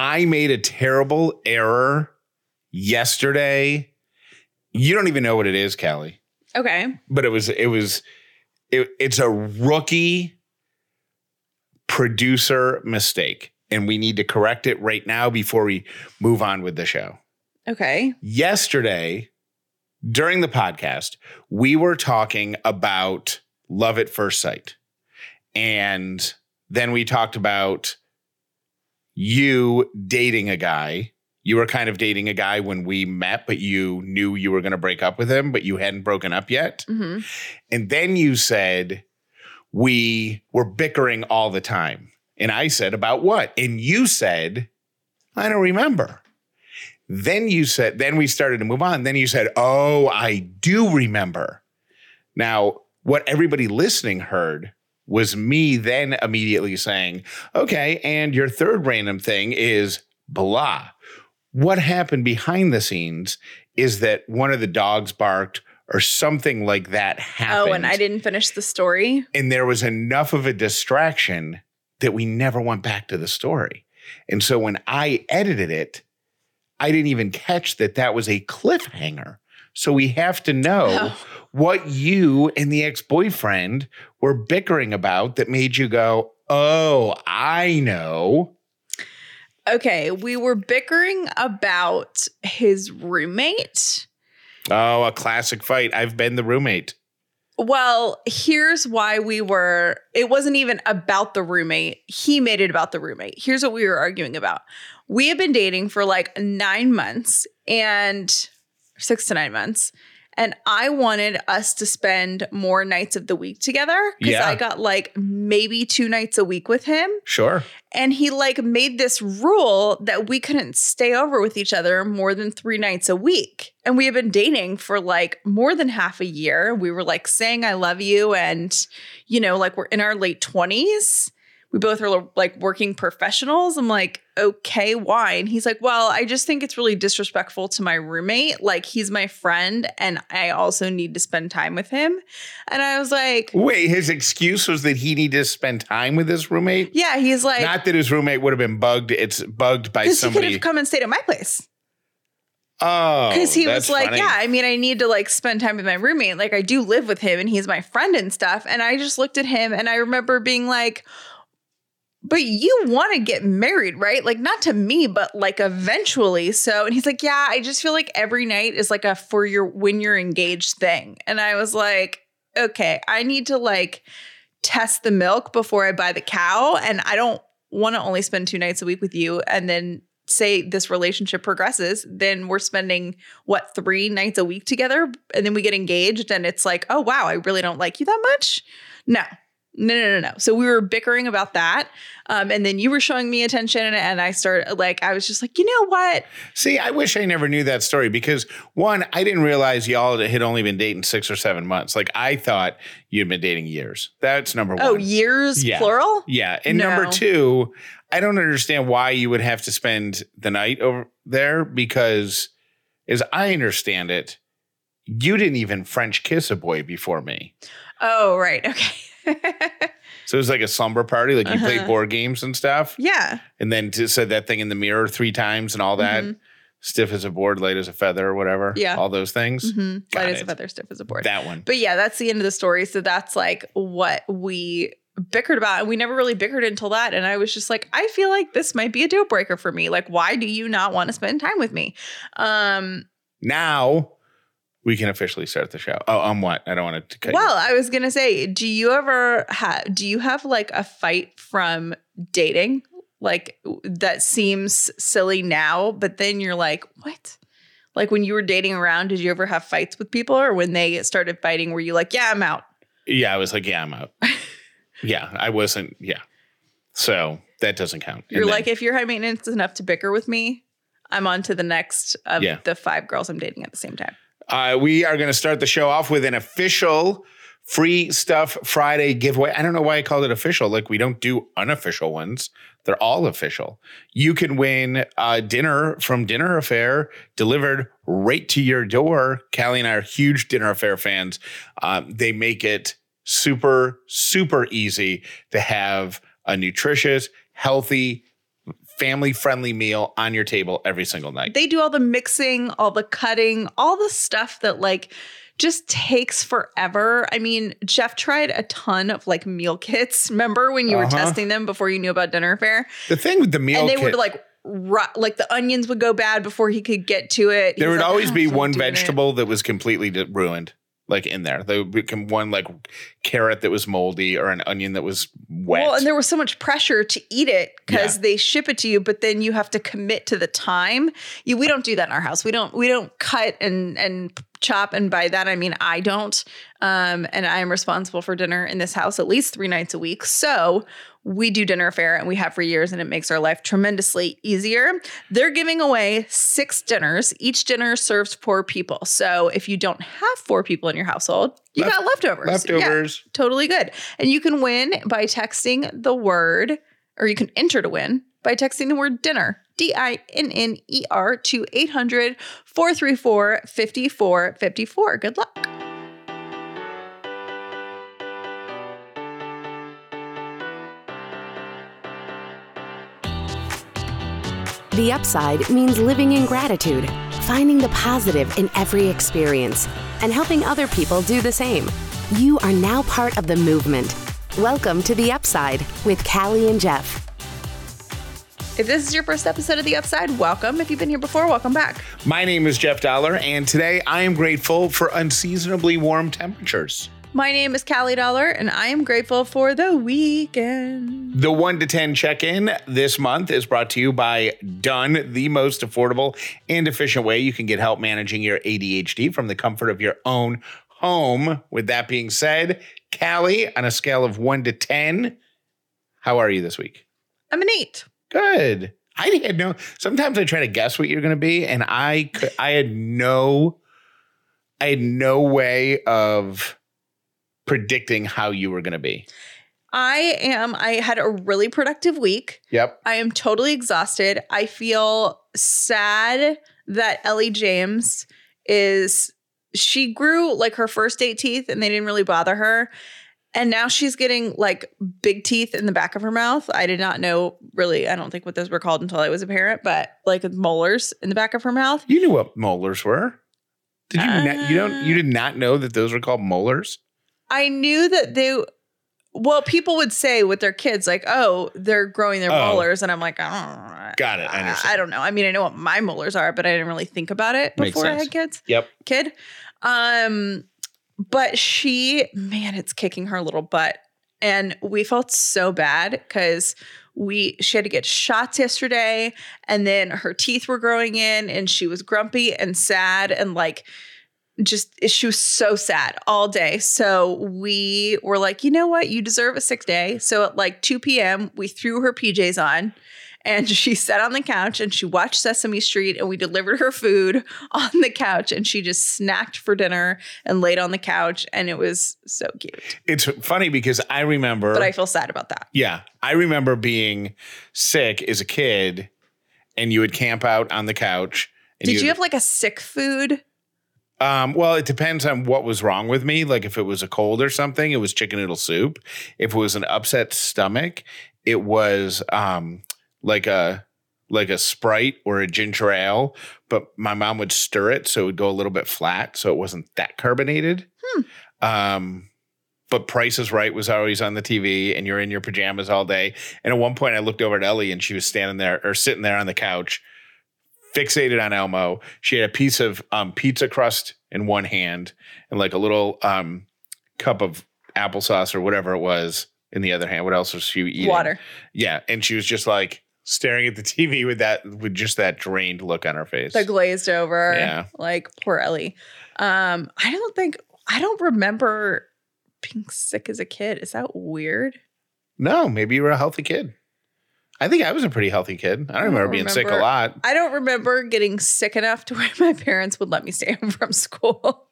I made a terrible error yesterday. You don't even know what it is, Callie, Okay. but it was it was it, it's a rookie producer mistake, and we need to correct it right now before we move on with the show. Okay. Yesterday, during the podcast, we were talking about love at first sight. And then we talked about you dating a guy. You were kind of dating a guy when we met, but you knew you were going to break up with him, but you hadn't broken up yet. hmm And then you said, we were bickering all the time. And I said, about what? And you said, I don't remember. Then you said, then we started to move on. Then you said, oh, I do remember. Now, what everybody listening heard was me then immediately saying, okay, and your third random thing is blah. What happened behind the scenes is that one of the dogs barked or something like that happened. Oh, and I didn't finish the story. And there was enough of a distraction that we never went back to the story. And so when I edited it, I didn't even catch that that was a cliffhanger. So we have to know Oh. what you and the ex boyfriend were bickering about that made you go, Oh, I know. Okay. We were bickering about his roommate. Oh, a classic fight. I've been the roommate. Well, here's why we were, it wasn't even about the roommate. He made it about the roommate. Here's what we were arguing about. We have been dating for like nine months and six to nine months. And I wanted us to spend more nights of the week together because Yeah. I got like maybe two nights a week with him. Sure. And he like made this rule that we couldn't stay over with each other more than three nights a week. And we had been dating for like more than half a year. We were like saying, I love you. And, you know, like we're in our late 20s. We both are like working professionals. I'm like, okay, why? And he's like, well, I just think it's really disrespectful to my roommate. Like, he's my friend and I also need to spend time with him. And I was like, Wait, his excuse was that he needed to spend time with his roommate? yeah, he's like, Not that his roommate would have been bugged. It's bugged by because he could have come and stayed at my place. oh, because he was like, funny. yeah, I mean, I need to like spend time with my roommate. Like, I do live with him and he's my friend and stuff. And I just looked at him and I remember being like, but you want to get married, right? Like, not to me, but like eventually. So, and he's like, yeah, I just feel like every night is like a for your when you're engaged thing. And I was like, okay, I need to like test the milk before I buy the cow. And I don't want to only spend two nights a week with you and then say this relationship progresses, then we're spending what three nights a week together, and then we get engaged, and it's like, oh wow, I really don't like you that much. No, no, no, no, no. So we were bickering about that, um, and then you were showing me attention, and I started like, I was just like, you know what? See, I wish I never knew that story because one, I didn't realize y'all had only been dating six or seven months. Like I thought you'd been dating years. That's number one. Oh, years Yeah. plural. Yeah. And number two, I don't understand why you would have to spend the night over there because, as I understand it, you didn't even French kiss a boy before me. Oh, right, okay. So it was like a slumber party, like you played Uh-huh. board games and stuff, yeah, and then just said that thing in the mirror three times and all that. Mhm. Stiff as a board, light as a feather, or whatever. Yeah. all those things. hmm Got light as a feather, stiff as a board. That one. But yeah, that's the end of the story. So that's like what we bickered about. And we never really bickered until that. And I was just like, I feel like this might be a deal breaker for me. Like, why do you not want to spend time with me? Um, Now we can officially start the show. Oh, on what? I don't want to cut. you. well, I was gonna say, do you ever have do you have like a fight from dating? Like that seems silly now, but then you're like, what? Like when you were dating around, did you ever have fights with people or when they started fighting, were you like, yeah, I'm out? Yeah, I was like, yeah, I'm out. yeah, I wasn't. Yeah, so that doesn't count. You're then- like, if you're high maintenance enough to bicker with me, I'm on to the next of Yeah. the five girls I'm dating at the same time. Uh, we are going to start the show off with an official free stuff Friday giveaway. I don't know why I called it official. Like we don't do unofficial ones. They're all official. You can win a dinner from Dinner Affair delivered right to your door. Callie and I are huge Dinner Affair fans. Um, they make it super, super easy to have a nutritious, healthy, family friendly meal on your table every single night. They do all the mixing, all the cutting, all the stuff that like just takes forever. I mean, Jeff tried a ton of like meal kits. Remember when you were Uh-huh. testing them before you knew about dinner affair? the thing with the meal and they kit, would like like the onions would go bad before he could get to it. there would like, always "I be one doing it." vegetable that was completely ruined, like in there. There would become one like carrot that was moldy or an onion that was wet. Well, and there was so much pressure to eat it because Yeah. they ship it to you, but then you have to commit to the time. You, we don't do that in our house. We don't. We don't cut and and chop. And by that I mean I don't. Um, and I am responsible for dinner in this house at least three nights a week. So we do Dinner Affair and we have for years, and it makes our life tremendously easier. They're giving away six dinners. Each dinner serves four people. So if you don't have four people in your household, you Left- got leftovers. Yeah leftovers. totally good. And you can win by texting the word, or you can enter to win by texting the word dinner, D I N N E R, to 800 434 5454. Good luck. The upside means living in gratitude, finding the positive in every experience, and helping other people do the same. You are now part of the movement. Welcome to The Upside with Callie and Jeff. If this is your first episode of The Upside, welcome. If you've been here before, welcome back. My name is Jeff Dollar, and today I am grateful for unseasonably warm temperatures. My name is Callie Dollar, and I am grateful for the weekend. The 1 to 10 check in this month is brought to you by Done, the most affordable and efficient way you can get help managing your ADHD from the comfort of your own home. With that being said, Callie, on a scale of 1 to 10, how are you this week? I'm an eight. Good. I had no. Sometimes I try to guess what you're going to be, and I could, I had no, I had no way of predicting how you were going to be. I am, I had a really productive week. Yep. I am totally exhausted. I feel sad that Ellie James is she grew like her first eight teeth and they didn't really bother her. And now she's getting like big teeth in the back of her mouth. I did not know really, I don't think what those were called until I was a parent, but like molars in the back of her mouth. You knew what molars were. Did you not? You don't. You Uh. did not know that those were called molars. I knew that they well, people would say with their kids, like, oh, they're growing their Oh. molars. And I'm like, I don't know. Got it. I understand. I don't know. I mean, I know what my molars are, but I didn't really think about it before I had kids. Yep. Kid. Um, but she, man, it's kicking her little butt. And we felt so bad because we she had to get shots yesterday and then her teeth were growing in and she was grumpy and sad and like just she was so sad all day. So we were like, you know what? You deserve a sick day. So at like 2 p.m., we threw her PJs on and she sat on the couch and she watched Sesame Street and we delivered her food on the couch and she just snacked for dinner and laid on the couch and it was so cute. It's funny because I remember. But I feel sad about that. yeah, I remember being sick as a kid, and you would camp out on the couch. Did you'd- you have like a sick food? Um, well, it depends on what was wrong with me. Like if it was a cold or something, it was chicken noodle soup. If it was an upset stomach, it was um like a like a Sprite or a ginger ale, but my mom would stir it so it would go a little bit flat, so it wasn't that carbonated. Um, but Price is Right was always on the TV, and you're in your pajamas all day. And at one point, I looked over at Ellie, and she was standing there or sitting there on the couch, fixated on Elmo. She had a piece of um, pizza crust in one hand and like a little um, cup of applesauce or whatever it was in the other hand. What else was she eating? Water. Yeah, and she was just like staring at the TV with that with just that drained look on her face. The glazed over. Yeah. Like poor Ellie. Um, I don't think I don't remember being sick as a kid. Is that weird? no, maybe you were a healthy kid. I think I was a pretty healthy kid. I don't remember don't being sick a lot. I don't remember getting sick enough to where my parents would let me stay home from school.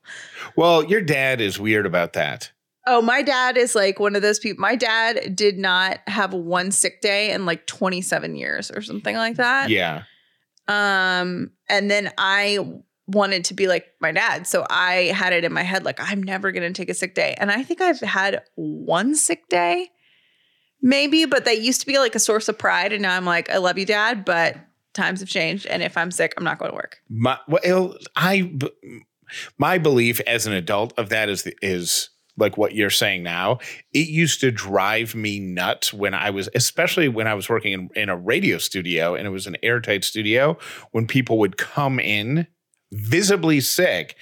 Well, your dad is weird about that. Oh, my dad is like one of those people. My dad did not have one sick day in like 27 years or something like that. Yeah. Um, and then I wanted to be like my dad. So I had it in my head like I'm never gonna take a sick day. And I think I've had one sick day Maybe, but that used to be like a source of pride. And now I'm like, I love you, dad, but times have changed. And if I'm sick, I'm not going to work. My well, I my belief as an adult of that is is like what you're saying now. It used to drive me nuts when I was, especially when I was working in, in a radio studio and it was an airtight studio, when people would come in visibly sick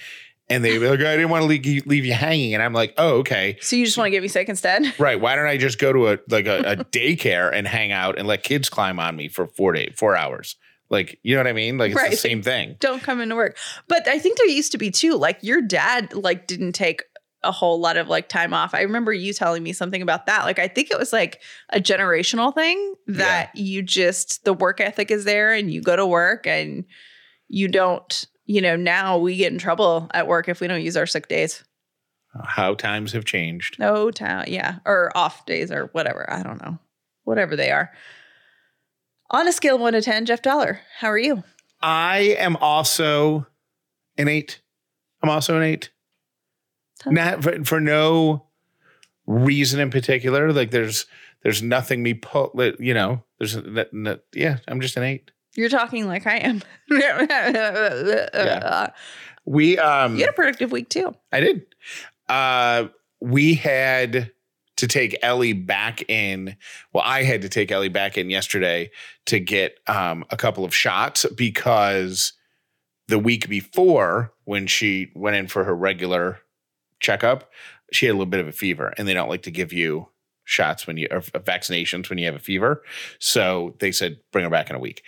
and they'd be like, I didn't want to leave, leave you hanging. And I'm like, oh, okay. So you just want to get me sick instead? Right. Why don't I just go to a like a, a daycare and hang out and let kids climb on me for four days, four hours? Like, you know what I mean? Like it's Right. the same thing. Don't come into work. But I think there used to be too. Like your dad like didn't take a whole lot of like time off. I remember you telling me something about that. Like I think it was like a generational thing that yeah. you just the work ethic is there and you go to work and you don't, you know, now we get in trouble at work if we don't use our sick days. How times have changed. No time, yeah, or off days or whatever. I don't know. Whatever they are. On a scale of 1 to 10, Jeff Dollar, how are you? I am also an 8. I'm also an 8. Not for, for no reason in particular. Like there's there's nothing me put. You know, there's n- n- yeah. I'm just an eight. You're talking like I am. yeah. We um. You had a productive week too. I did. Uh, we had to take Ellie back in. Well, I had to take Ellie back in yesterday to get um, a couple of shots because the week before, when she went in for her regular checkup, she had a little bit of a fever, and they don't like to give you shots when you or vaccinations when you have a fever. So they said bring her back in a week.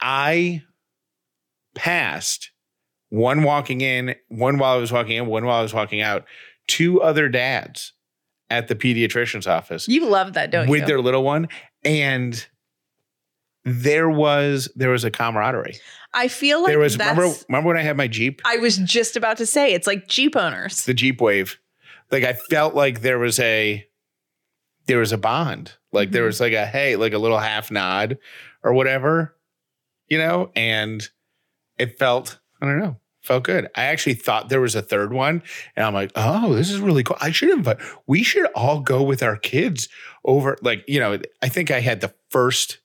I passed one walking in, one while I was walking in, one while I was walking out, two other dads at the pediatrician's office You love that, don't with you? With their little one. And there was there was a camaraderie. I feel like there was remember remember when I had my Jeep? I was just about to say it's like Jeep owners. The Jeep Wave. Like I felt like there was a there was a bond. Like there Mhm. was like a hey, like a little half nod or whatever, you know, and it felt, I don't know, felt good. I actually thought there was a third one, and I'm like, oh, this is really cool. I should invite, we should all go with our kids over, like, you know, I think I had the first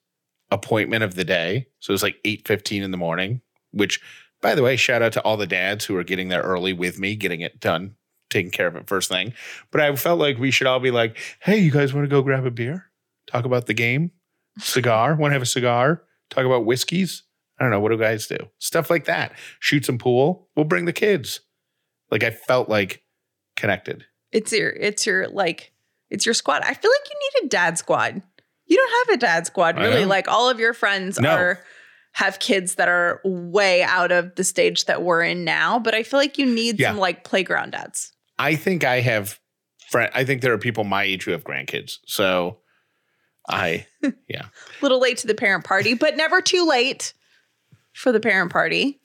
appointment of the day. So it was like 8:15 in the morning, which by the way, shout out to all the dads who are getting there early with me, getting it done, taking care of it first thing. But I felt like we should all be like, hey, you guys want to go grab a beer? Talk about the game? Cigar? want to have a cigar? Talk about whiskeys? I don't know. What do guys do? Stuff like that. Shoot some pool. We'll bring the kids. Like I felt like connected. It's your, it's your like, it's your squad. I feel like you need a dad squad. You don't have a dad squad, really. Like all of your friends No. are have kids that are way out of the stage that we're in now. But I feel like you need Yeah. some like playground dads. I think I have friend. I think there are people my age who have grandkids. So I yeah. little late to the parent party, but never too late for the parent party.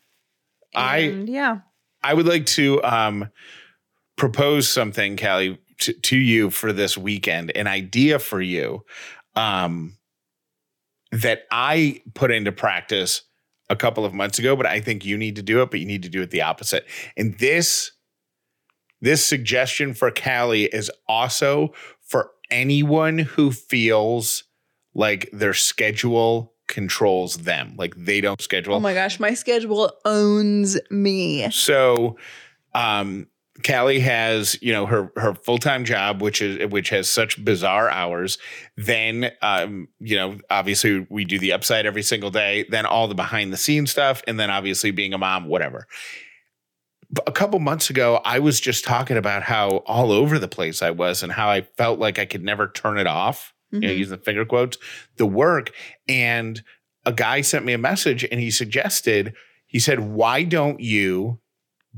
I- yeah. I would like to um, propose something, Callie, to, to you for this weekend. An idea for you um, that I put into practice a couple of months ago, but I think you need to do it. But you need to do it the opposite. And this this suggestion for Callie is also for anyone who feels like their schedule controls them, like they don't schedule. Oh my gosh, my schedule owns me. So, um, Callie has, you know, her her full time job, which is which has such bizarre hours. Then, um, you know, obviously we do the upside every single day. Then all the behind the scenes stuff, and then obviously being a mom, whatever. A couple months ago, I was just talking about how all over the place I was, and how I felt like I could never turn it off. You know, Mhm. using the finger quotes, the work. And a guy sent me a message, and he suggested, he said, "Why don't you?"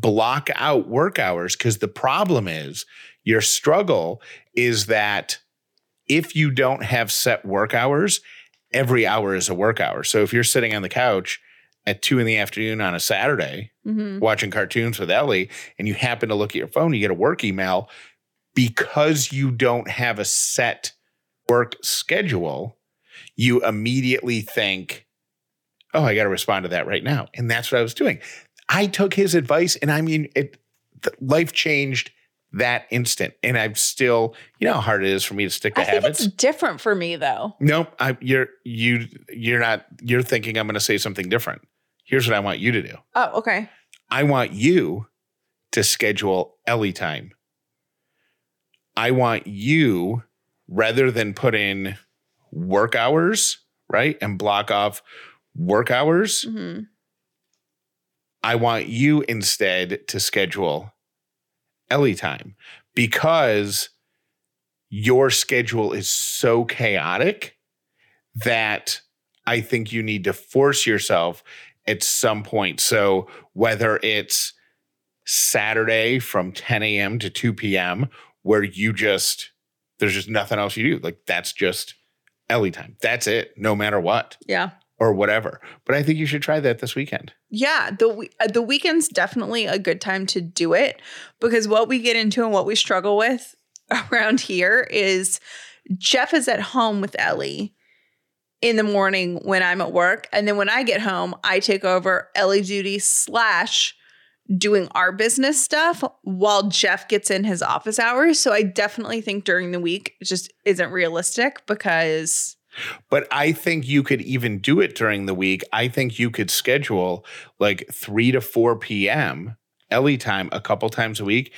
Block out work hours because the problem is your struggle is that if you don't have set work hours, every hour is a work hour. So if you're sitting on the couch at two in the afternoon on a Saturday Mhm. watching cartoons with Ellie and you happen to look at your phone, you get a work email because you don't have a set work schedule, you immediately think, oh, I got to respond to that right now. And that's what I was doing. I took his advice and I mean, it, life changed that instant. And I've still, you know how hard it is for me to stick to I think habits. it's different for me though. Nope. I, you're you you're not you're thinking I'm gonna say something different. Here's what I want you to do. Oh, okay. I want you to schedule Ellie time. I want you, rather than put in work hours, right? And block off work hours, hmm I want you instead to schedule Ellie time because your schedule is so chaotic that I think you need to force yourself at some point. So whether it's Saturday from 10 a.m. to 2 p.m., where you just, there's just nothing else you do. Like that's just Ellie time. That's it, no matter what Yeah. Or whatever. But I think you should try that this weekend. Yeah, the uh, the weekend's definitely a good time to do it because what we get into and what we struggle with around here is Jeff is at home with Ellie in the morning when I'm at work, and then when I get home, I take over Ellie duty slash doing our business stuff while Jeff gets in his office hours. So I definitely think during the week it just isn't realistic because But I think you could even do it during the week. I think you could schedule like 3 to 4 p.m. Ellie time a couple times a week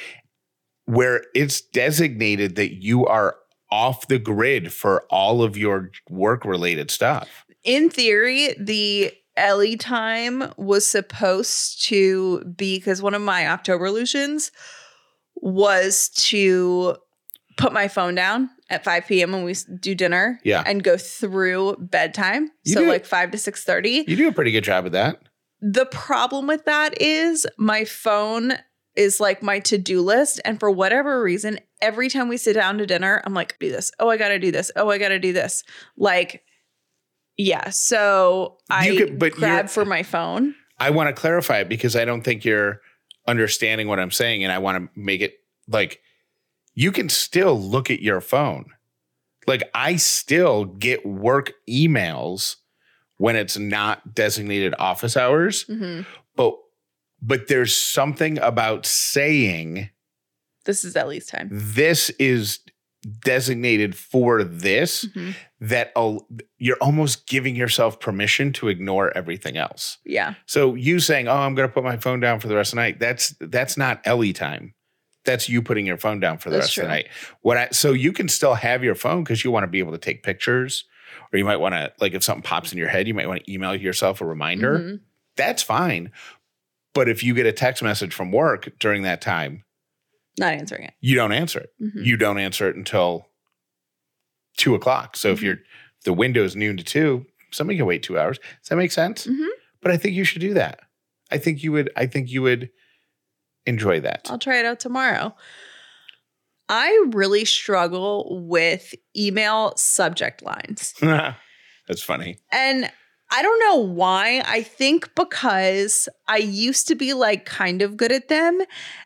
where it's designated that you are off the grid for all of your work related stuff. in theory, the Ellie time was supposed to be because one of my October illusions was to put my phone down at 5 p.m. when we do dinner Yeah. and go through bedtime. You so like 5 to 6:30. You do a pretty good job of that. The problem with that is my phone is like my to-do list and for whatever reason every time we sit down to dinner I'm like do this. Oh, I got to do this. Oh, I got to do this. Like yeah, so I You could- but grab for my phone. I want to clarify it because I don't think you're understanding what I'm saying. And I want to make it like you can still look at your phone. Like I still get work emails when it's not designated office hours, Mhm. but but there's something about saying This is at least time. this is designated for this Mhm. that al- you're almost giving yourself permission to ignore everything else. Yeah. So you saying, "Oh, I'm going to put my phone down for the rest of the night." That's that's not Ellie time. That's you putting your phone down for the That's rest of the night. What I so you can still have your phone because you want to be able to take pictures, or you might want to like if something pops in your head, you might want to email yourself a reminder. Mhm. That's fine. But if you get a text message from work during that time, Not answering it. you don't answer it. Mhm. You don't answer it until two o'clock. So if Mhm. you're the window is noon to two, somebody can wait two hours. Does that make sense? Mhm. But I think you should do that. I think you would. I think you would enjoy that. I'll try it out tomorrow. I really struggle with email subject lines. That's funny. And I don't know why. I think because I used to be like kind of good at them.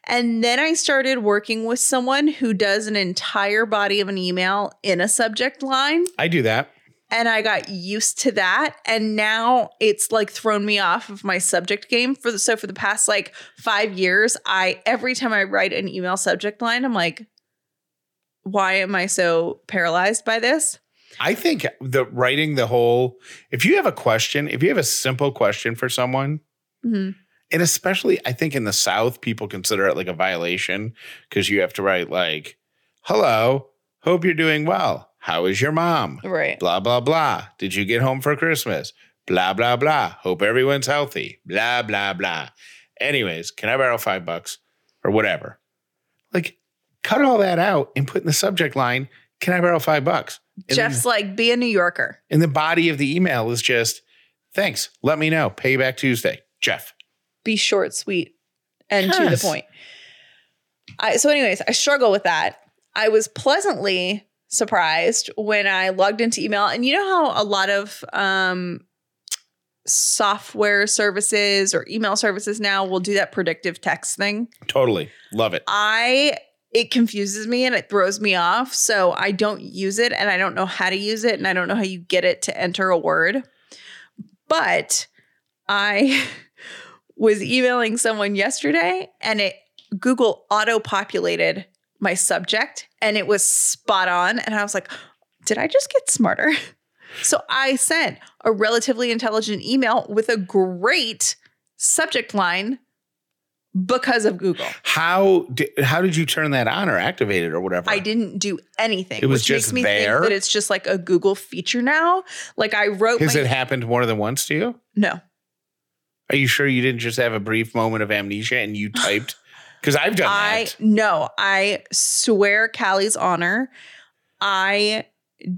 And then I started working with someone who does an entire body of an email in a subject line. I do that. And I got used to that. And now it's like thrown me off of my subject game for the so for the past like five years, I every time I write an email subject line, I'm like, why am I so paralyzed by this? I think the writing the whole. If you have a question, if you have a simple question for someone, Mhm. and especially I think in the South, people consider it like a violation because you have to write like, "Hello, hope you're doing well. How is your mom?" Right. blah blah blah. Did you get home for Christmas? Blah blah blah. Hope everyone's healthy. Blah blah blah. Anyways, can I borrow five bucks or whatever? Like, cut all that out and put in the subject line. Can I borrow five bucks? And then- Jeff's like, be a New Yorker. and the body of the email is just, thanks. Let me know. Payback Tuesday, Jeff. Be short, sweet, and to the point. I, so, anyways, I struggle with that. I was pleasantly surprised when I logged into email, and you know how a lot of um, software services or email services now will do that predictive text thing. Totally love it. I it confuses me and it throws me off. So I don't use it and I don't know how to use it and I don't know how you get it to enter a word. But I was emailing someone yesterday and it Google auto populated my subject and it was spot on. And I was like, did I just get smarter? So I sent a relatively intelligent email with a great subject line because of Google. How did how did you turn that on or activate it or whatever? I didn't do anything. It was which just makes me there? think that it's just like a Google feature now. Like I wrote Has my it happened more than once to you? no. Are you sure you didn't just have a brief moment of amnesia and you typed? Because I've done I that. no, I swear Callie's honor. I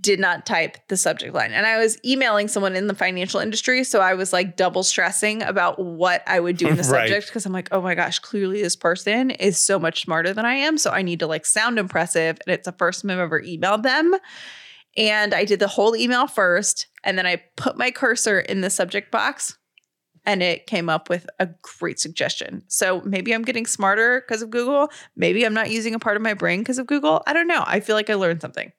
did not type the subject line. And I was emailing someone in the financial industry. So I was like double stressing about what I would do in the Right. subject because I'm like, oh my gosh, clearly this person is so much smarter than I am. So I need to like sound impressive. And it's the first time I've ever emailed them. And I did the whole email first. And then I put my cursor in the subject box and it came up with a great suggestion. So maybe I'm getting smarter because of Google. Maybe I'm not using a part of my brain because of Google. I don't know. I feel like I learned something.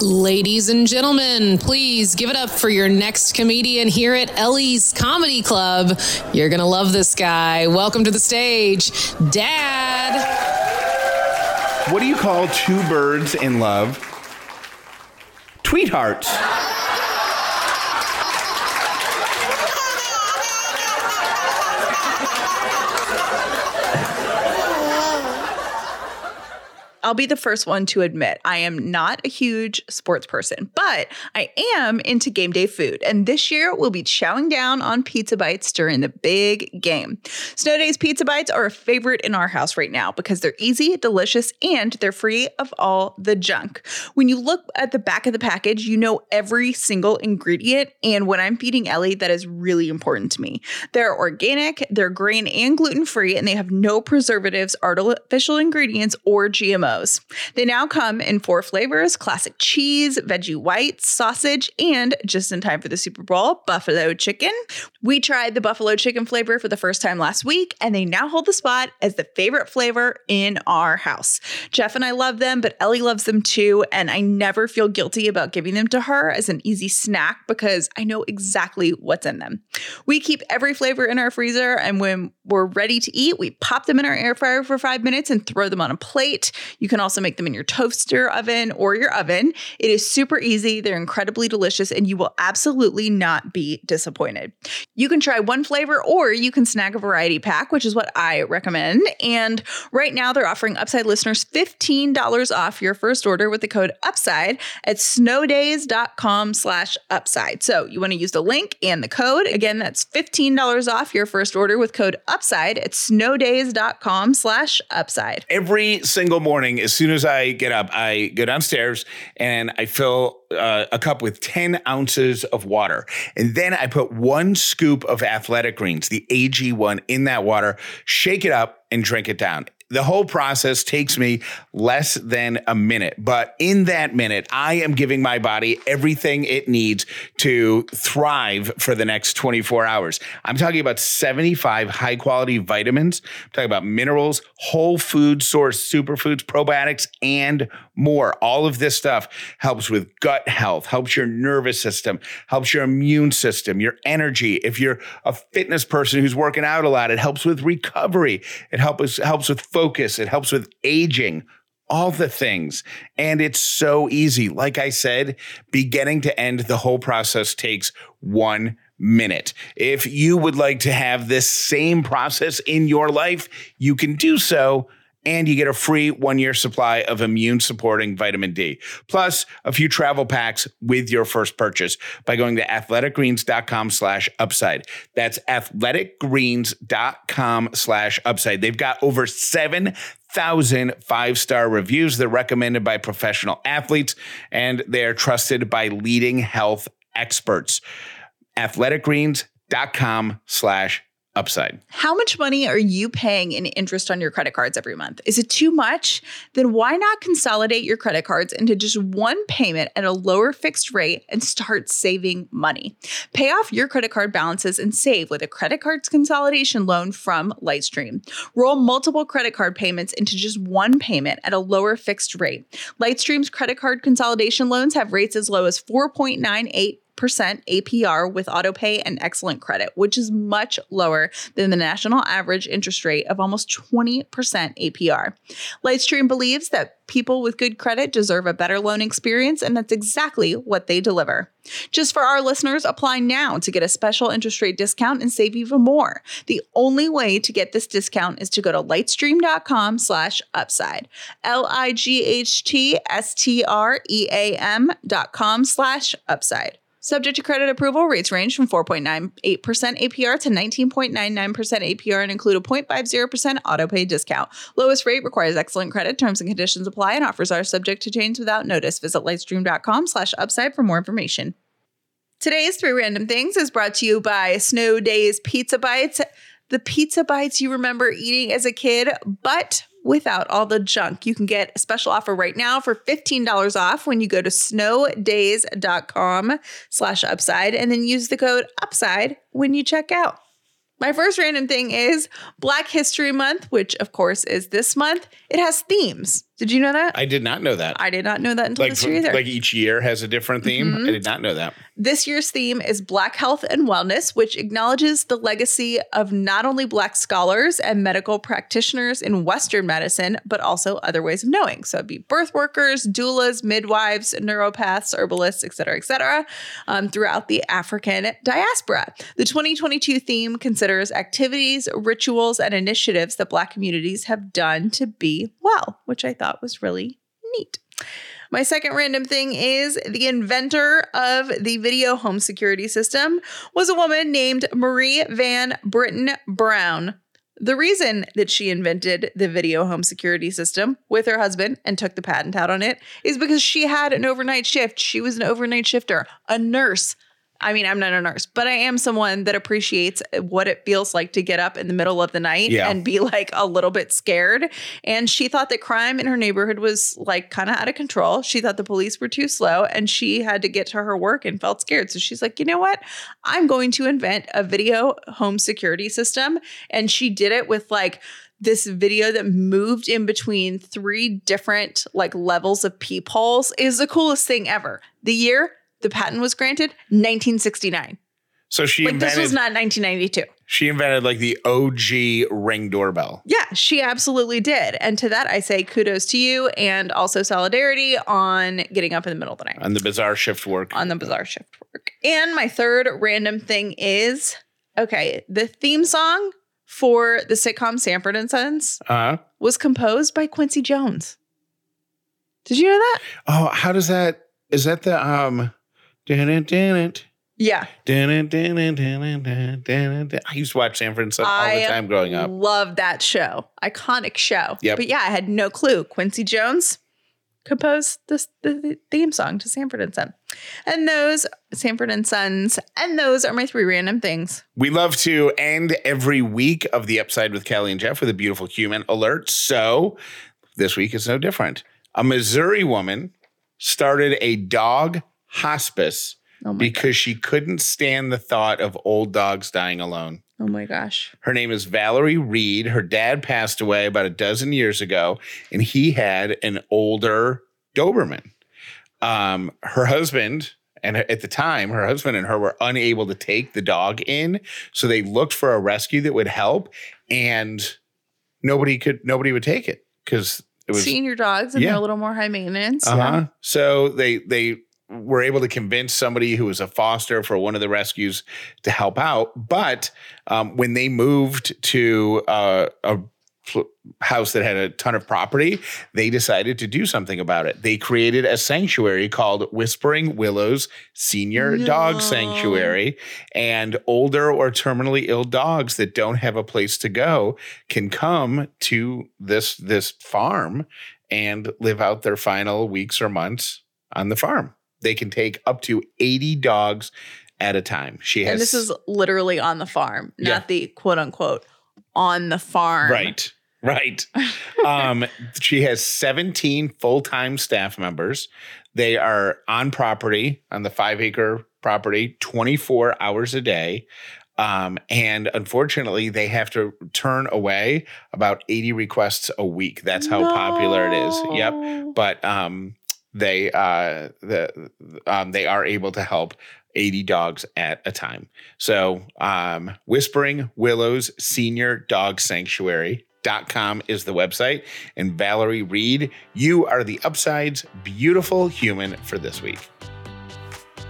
Ladies and gentlemen, please give it up for your next comedian here at Ellie's Comedy Club. You're going to love this guy. Welcome to the stage, Dad. What do you call two birds in love? Tweethearts. I'll be the first one to admit I am not a huge sports person, but I am into game day food. And this year we'll be chowing down on pizza bites during the big game. Snow Days pizza bites are a favorite in our house right now because they're easy, delicious, and they're free of all the junk. When you look at the back of the package, you know every single ingredient. And when I'm feeding Ellie, that is really important to me. They're organic, they're grain and gluten free, and they have no preservatives, artificial ingredients, or GMOs. They now come in four flavors classic cheese, veggie whites, sausage, and just in time for the Super Bowl, buffalo chicken. We tried the buffalo chicken flavor for the first time last week, and they now hold the spot as the favorite flavor in our house. Jeff and I love them, but Ellie loves them too, and I never feel guilty about giving them to her as an easy snack because I know exactly what's in them. We keep every flavor in our freezer, and when we're ready to eat, we pop them in our air fryer for five minutes and throw them on a plate. You can also make them in your toaster oven or your oven. It is super easy, they're incredibly delicious, and you will absolutely not be disappointed. You can try one flavor or you can snag a variety pack, which is what I recommend. And right now, they're offering Upside listeners $15 off your first order with the code UPSIDE at snowdays.com slash upside. So you want to use the link and the code. Again, that's $15 off your first order with code UPSIDE at snowdays.com slash upside. Every single morning, as soon as I get up, I go downstairs and I fill uh, a cup with 10 ounces of water. And then I put one scoop of athletic greens, the AG1, in that water, shake it up, and drink it down. The whole process takes me less than a minute. But in that minute, I am giving my body everything it needs to thrive for the next 24 hours. I'm talking about 75 high quality vitamins. I'm talking about minerals, whole food source superfoods, probiotics, and more. All of this stuff helps with gut health, helps your nervous system, helps your immune system, your energy. If you're a fitness person who's working out a lot, it helps with recovery. It helps helps with focus. It helps with aging. All the things. And it's so easy. Like I said, beginning to end, the whole process takes one minute. If you would like to have this same process in your life, you can do so and you get a free one year supply of immune supporting vitamin D, plus a few travel packs with your first purchase by going to athleticgreens.com slash upside. That's athleticgreens.com slash upside. They've got over 7,000 five star reviews. They're recommended by professional athletes and they're trusted by leading health experts. athleticgreens.com slash upside. How much money are you paying in interest on your credit cards every month? Is it too much? Then why not consolidate your credit cards into just one payment at a lower fixed rate and start saving money? Pay off your credit card balances and save with a credit cards consolidation loan from Lightstream. Roll multiple credit card payments into just one payment at a lower fixed rate. Lightstream's credit card consolidation loans have rates as low as 4.98 APR with autopay and excellent credit, which is much lower than the national average interest rate of almost 20% APR. Lightstream believes that people with good credit deserve a better loan experience, and that's exactly what they deliver. Just for our listeners, apply now to get a special interest rate discount and save even more. The only way to get this discount is to go to lightstream.com slash upside. L-I-G-H-T-S-T-R-E-A-M dot com slash upside. Subject to credit approval, rates range from 4.98% APR to 19.99% APR and include a 0.50% autopay discount. Lowest rate requires excellent credit. Terms and conditions apply and offers are subject to change without notice. Visit lightstream.com slash upside for more information. Today's Three Random Things is brought to you by Snow Days Pizza Bites. The pizza bites you remember eating as a kid, but without all the junk. You can get a special offer right now for $15 off when you go to snowdays.com slash upside and then use the code upside when you check out. My first random thing is Black History Month, which of course is this month. It has themes. Did you know that? I did not know that. I did not know that until like, this year either. like each year has a different theme. Mhm. I did not know that. This year's theme is Black Health and Wellness, which acknowledges the legacy of not only Black scholars and medical practitioners in Western medicine, but also other ways of knowing. So it'd be birth workers, doulas, midwives, neuropaths, herbalists, et cetera, et cetera, um, throughout the African diaspora. The 2022 theme considers activities, rituals, and initiatives that Black communities have done to be well, which I thought was really neat. My second random thing is the inventor of the video home security system was a woman named Marie Van Brittan Brown. The reason that she invented the video home security system with her husband and took the patent out on it is because she had an overnight shift. She was an overnight shifter, a nurse. I mean, I'm not a nurse, but I am someone that appreciates what it feels like to get up in the middle of the night Yeah. and be like a little bit scared. And she thought that crime in her neighborhood was like kind of out of control. She thought the police were too slow and she had to get to her work and felt scared. So she's like, you know what? I'm going to invent a video home security system. And she did it with like, this video that moved in between three different like levels of peepholes is the coolest thing ever. The year the patent was granted, 1969. So she Like this was not 1992. she invented like the OG ring doorbell. Yeah, she absolutely did. And to that, I say kudos to you and also solidarity on getting up in the middle of the night on the bizarre shift work. on the bizarre shift work. And my third random thing is okay, the theme song for the sitcom Sanford and Sons Uh, was composed by Quincy Jones. Did you know that? oh, how does that? Is that the um? Yeah. I used to watch Sanford and Son all the time growing up. Love that show. Iconic show. Yep. But yeah, I had no clue. Quincy Jones composed this the, the theme song to Sanford and Son. And those Sanford and Sons, and those are my three random things. We love to end every week of the Upside with Callie and Jeff with a beautiful human alert. So this week is no different. A Missouri woman started a dog hospice Oh because she couldn't stand the thought of old dogs dying alone. oh my gosh. Her name is Valerie Reed. Her dad passed away about a dozen years ago, and he had an older Doberman. Um, her husband, and at the time, her husband and her were unable to take the dog in, so they looked for a rescue that would help, and nobody could, nobody would take it because it was Senior dogs and Yeah. they're a little more high maintenance. uh-huh. So they they were able to convince somebody who was a foster for one of the rescues to help out. But um, when they moved to uh, a house that had a ton of property, they decided to do something about it. They created a sanctuary called Whispering Willows Senior Dog Sanctuary. And older or terminally ill dogs that don't have a place to go can come to this this farm and live out their final weeks or months on the farm. They can take up to 80 dogs at a time. She has And this is literally on the farm, not Yeah. the quote unquote on the farm. Right. Right. um, she has 17 full time staff members. They are on property, on the five acre property, 24 hours a day. Um, and unfortunately, they have to turn away about 80 requests a week. That's how popular it is. Yep. But um, they uh, the um, they are able to help 80 dogs at a time. So, um, Whispering Willows Senior Dog Sanctuary. Dot com is the website. And Valerie Reed, you are the Upside's beautiful human for this week.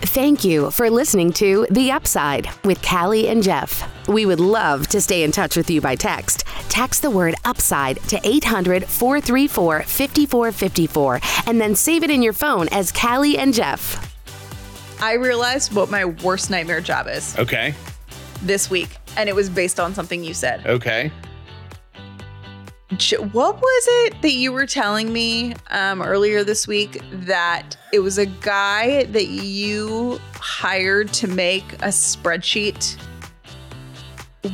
Thank you for listening to The Upside with Callie and Jeff. We would love to stay in touch with you by text. Text the word upside to 800 434 5454 and then save it in your phone as Callie and Jeff. I realized what my worst nightmare job is Okay. this week, and it was based on something you said. Okay. What was it that you were telling me um, earlier this week that it was a guy that you hired to make a spreadsheet?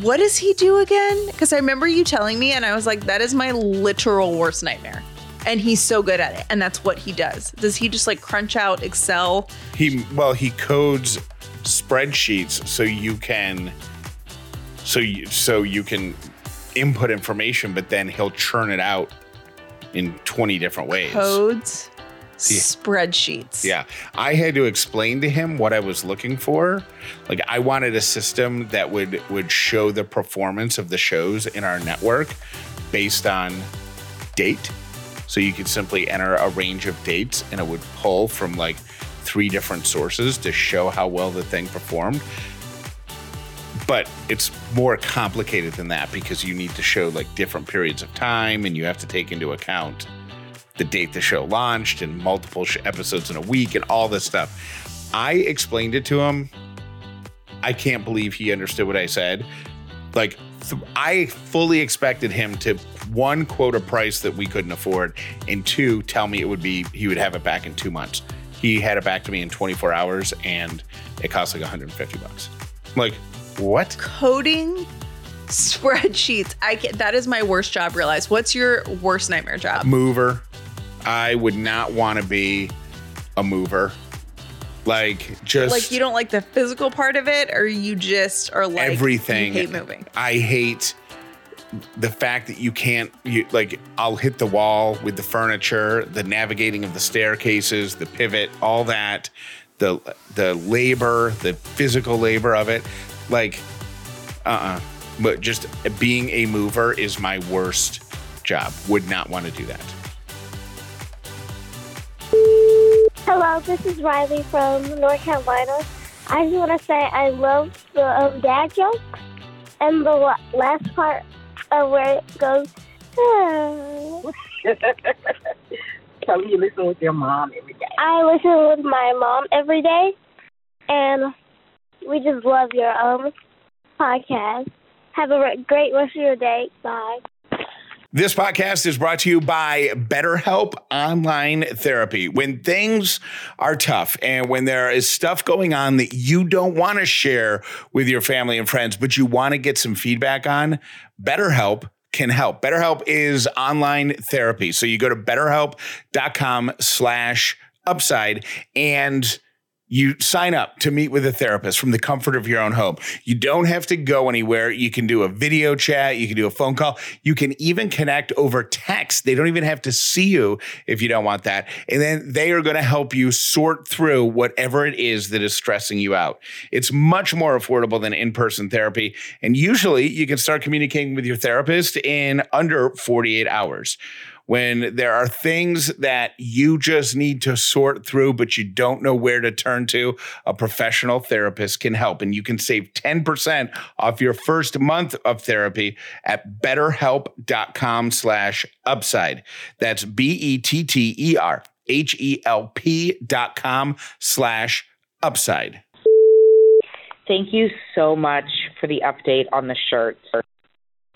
What does he do again? Because I remember you telling me, and I was like, that is my literal worst nightmare. And he's so good at it. And that's what he does. Does he just like crunch out Excel? He well, he codes spreadsheets so you can so you so you can input information, but then he'll churn it out in 20 different ways. Codes, Yeah. spreadsheets. Yeah. I had to explain to him what I was looking for. Like I wanted a system that would would show the performance of the shows in our network based on date. So you could simply enter a range of dates and it would pull from like three different sources to show how well the thing performed. But it's more complicated than that because you need to show like different periods of time and you have to take into account the date the show launched and multiple sh- episodes in a week and all this stuff. I explained it to him. I can't believe he understood what I said. Like, th- I fully expected him to one quote a price that we couldn't afford, and two tell me it would be he would have it back in two months. He had it back to me in 24 hours, and it cost like 150 bucks. Like, what? Coding spreadsheets. I can, that is my worst job. Realize what's your worst nightmare job? mover. I would not want to be a mover. Like just Like you don't like the physical part of it, or you just are like everything. You hate moving. I hate the fact that you can't you like I'll hit the wall with the furniture, the navigating of the staircases, the pivot, all that, the the labor, the physical labor of it. Like uh-uh. But just being a mover is my worst job. Would not want to do that. Hello, this is Riley from North Carolina. I just want to say I love the um, dad jokes and the last part of where it goes. "Ah." Kelly, you listen with your mom every day. I listen with my mom every day, and we just love your um podcast. Have a re- great rest of your day. Bye. This podcast is brought to you by BetterHelp Online Therapy. When things are tough and when there is stuff going on that you don't want to share with your family and friends, but you want to get some feedback on, BetterHelp can help. BetterHelp is online therapy. So you go to betterhelp.com slash upside and you sign up to meet with a therapist from the comfort of your own home. You don't have to go anywhere. You can do a video chat, you can do a phone call, you can even connect over text. They don't even have to see you if you don't want that. And then they are going to help you sort through whatever it is that is stressing you out. It's much more affordable than in person therapy. And usually you can start communicating with your therapist in under 48 hours when there are things that you just need to sort through, but you don't know where to turn to, a professional therapist can help. And you can save 10% off your first month of therapy at betterhelp.com slash upside. That's B-E-T-T-E-R H-E-L-P dot com slash upside. Thank you so much for the update on the shirts.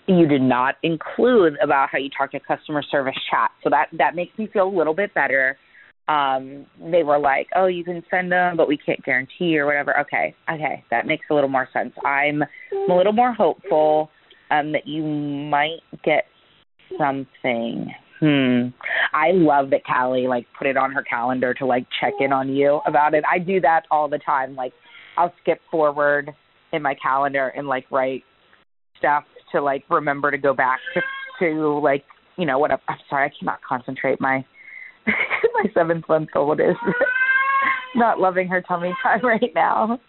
You did not include about how you talk to customer service chat, so that that makes me feel a little bit better. Um, they were like, "Oh, you can send them, but we can't guarantee or whatever." Okay, okay, that makes a little more sense. I'm, I'm a little more hopeful um, that you might get something. Hmm. I love that Callie like put it on her calendar to like check in on you about it. I do that all the time. Like I'll skip forward in my calendar and like write stuff to like remember to go back to to like you know what I'm, sorry I cannot concentrate my my seventh month old is not loving her tummy time right now.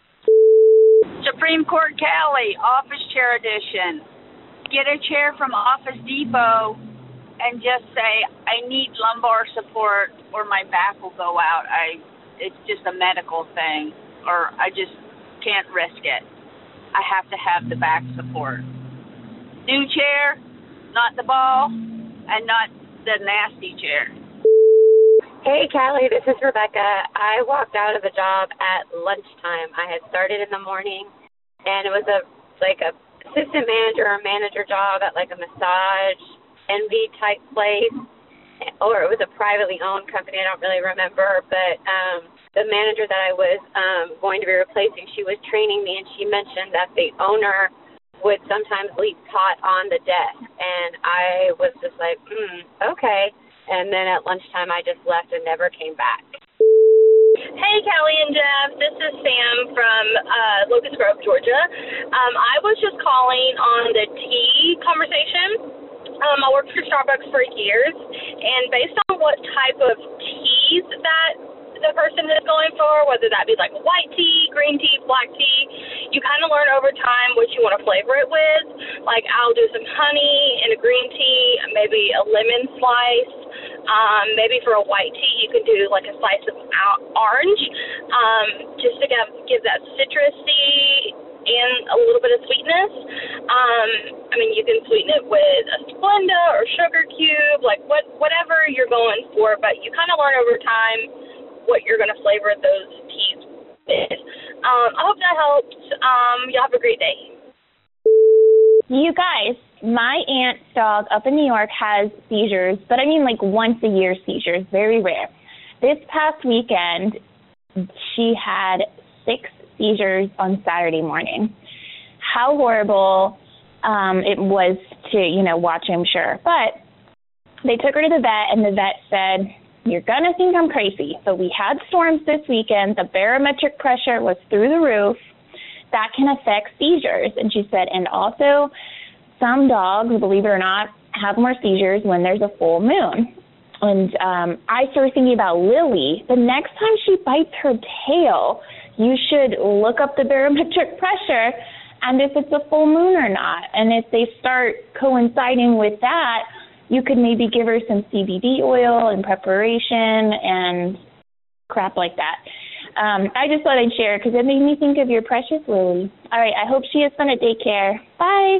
Supreme Court Callie, office chair edition. Get a chair from Office Depot and just say, I need lumbar support or my back will go out. I it's just a medical thing or I just can't risk it. I have to have the back support. New chair, not the ball, and not the nasty chair. Hey, Callie, this is Rebecca. I walked out of a job at lunchtime. I had started in the morning, and it was a like a assistant manager or manager job at like a massage envy type place, or it was a privately owned company. I don't really remember, but um, the manager that I was um, going to be replacing, she was training me, and she mentioned that the owner would sometimes leave pot on the desk, and I was just like, mm, okay. And then at lunchtime, I just left and never came back. Hey, Callie and Jeff. This is Sam from uh, Locust Grove, Georgia. Um, I was just calling on the tea conversation. Um, I worked for Starbucks for years, and based on what type of teas that the person is going for, whether that be like white tea, green tea, black tea, you kind of learn over time what you want to flavor it with. Like I'll do some honey in a green tea, maybe a lemon slice. Um, maybe for a white tea, you can do like a slice of orange, um, just to give, give that citrusy and a little bit of sweetness. Um, I mean, you can sweeten it with a Splenda or sugar cube, like what whatever you're going for. But you kind of learn over time what you're going to flavor those teas with. Um, I hope that helps. Um, y'all have a great day. You guys, my aunt's dog up in New York has seizures, but I mean like once a year seizures, very rare. This past weekend, she had six seizures on Saturday morning. How horrible um, it was to, you know, watch, I'm sure. But they took her to the vet, and the vet said, You're going to think I'm crazy. So we had storms this weekend. The barometric pressure was through the roof. That can affect seizures. And she said, And also, some dogs, believe it or not, have more seizures when there's a full moon. And um, I started thinking about Lily. The next time she bites her tail, you should look up the barometric pressure and if it's a full moon or not. And if they start coinciding with that, you could maybe give her some CBD oil in preparation and crap like that. Um, I just thought I'd share because it made me think of your precious Lily. All right, I hope she has fun at daycare. Bye.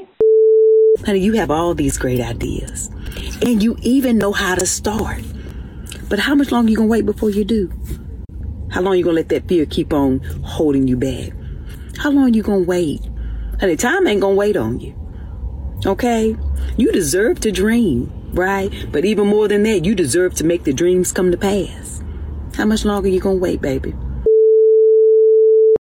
Honey, you have all these great ideas. And you even know how to start. But how much longer you gonna wait before you do? How long you gonna let that fear keep on holding you back? How long you gonna wait? Honey, time ain't gonna wait on you. Okay? You deserve to dream, right? But even more than that, you deserve to make the dreams come to pass. How much longer you gonna wait, baby?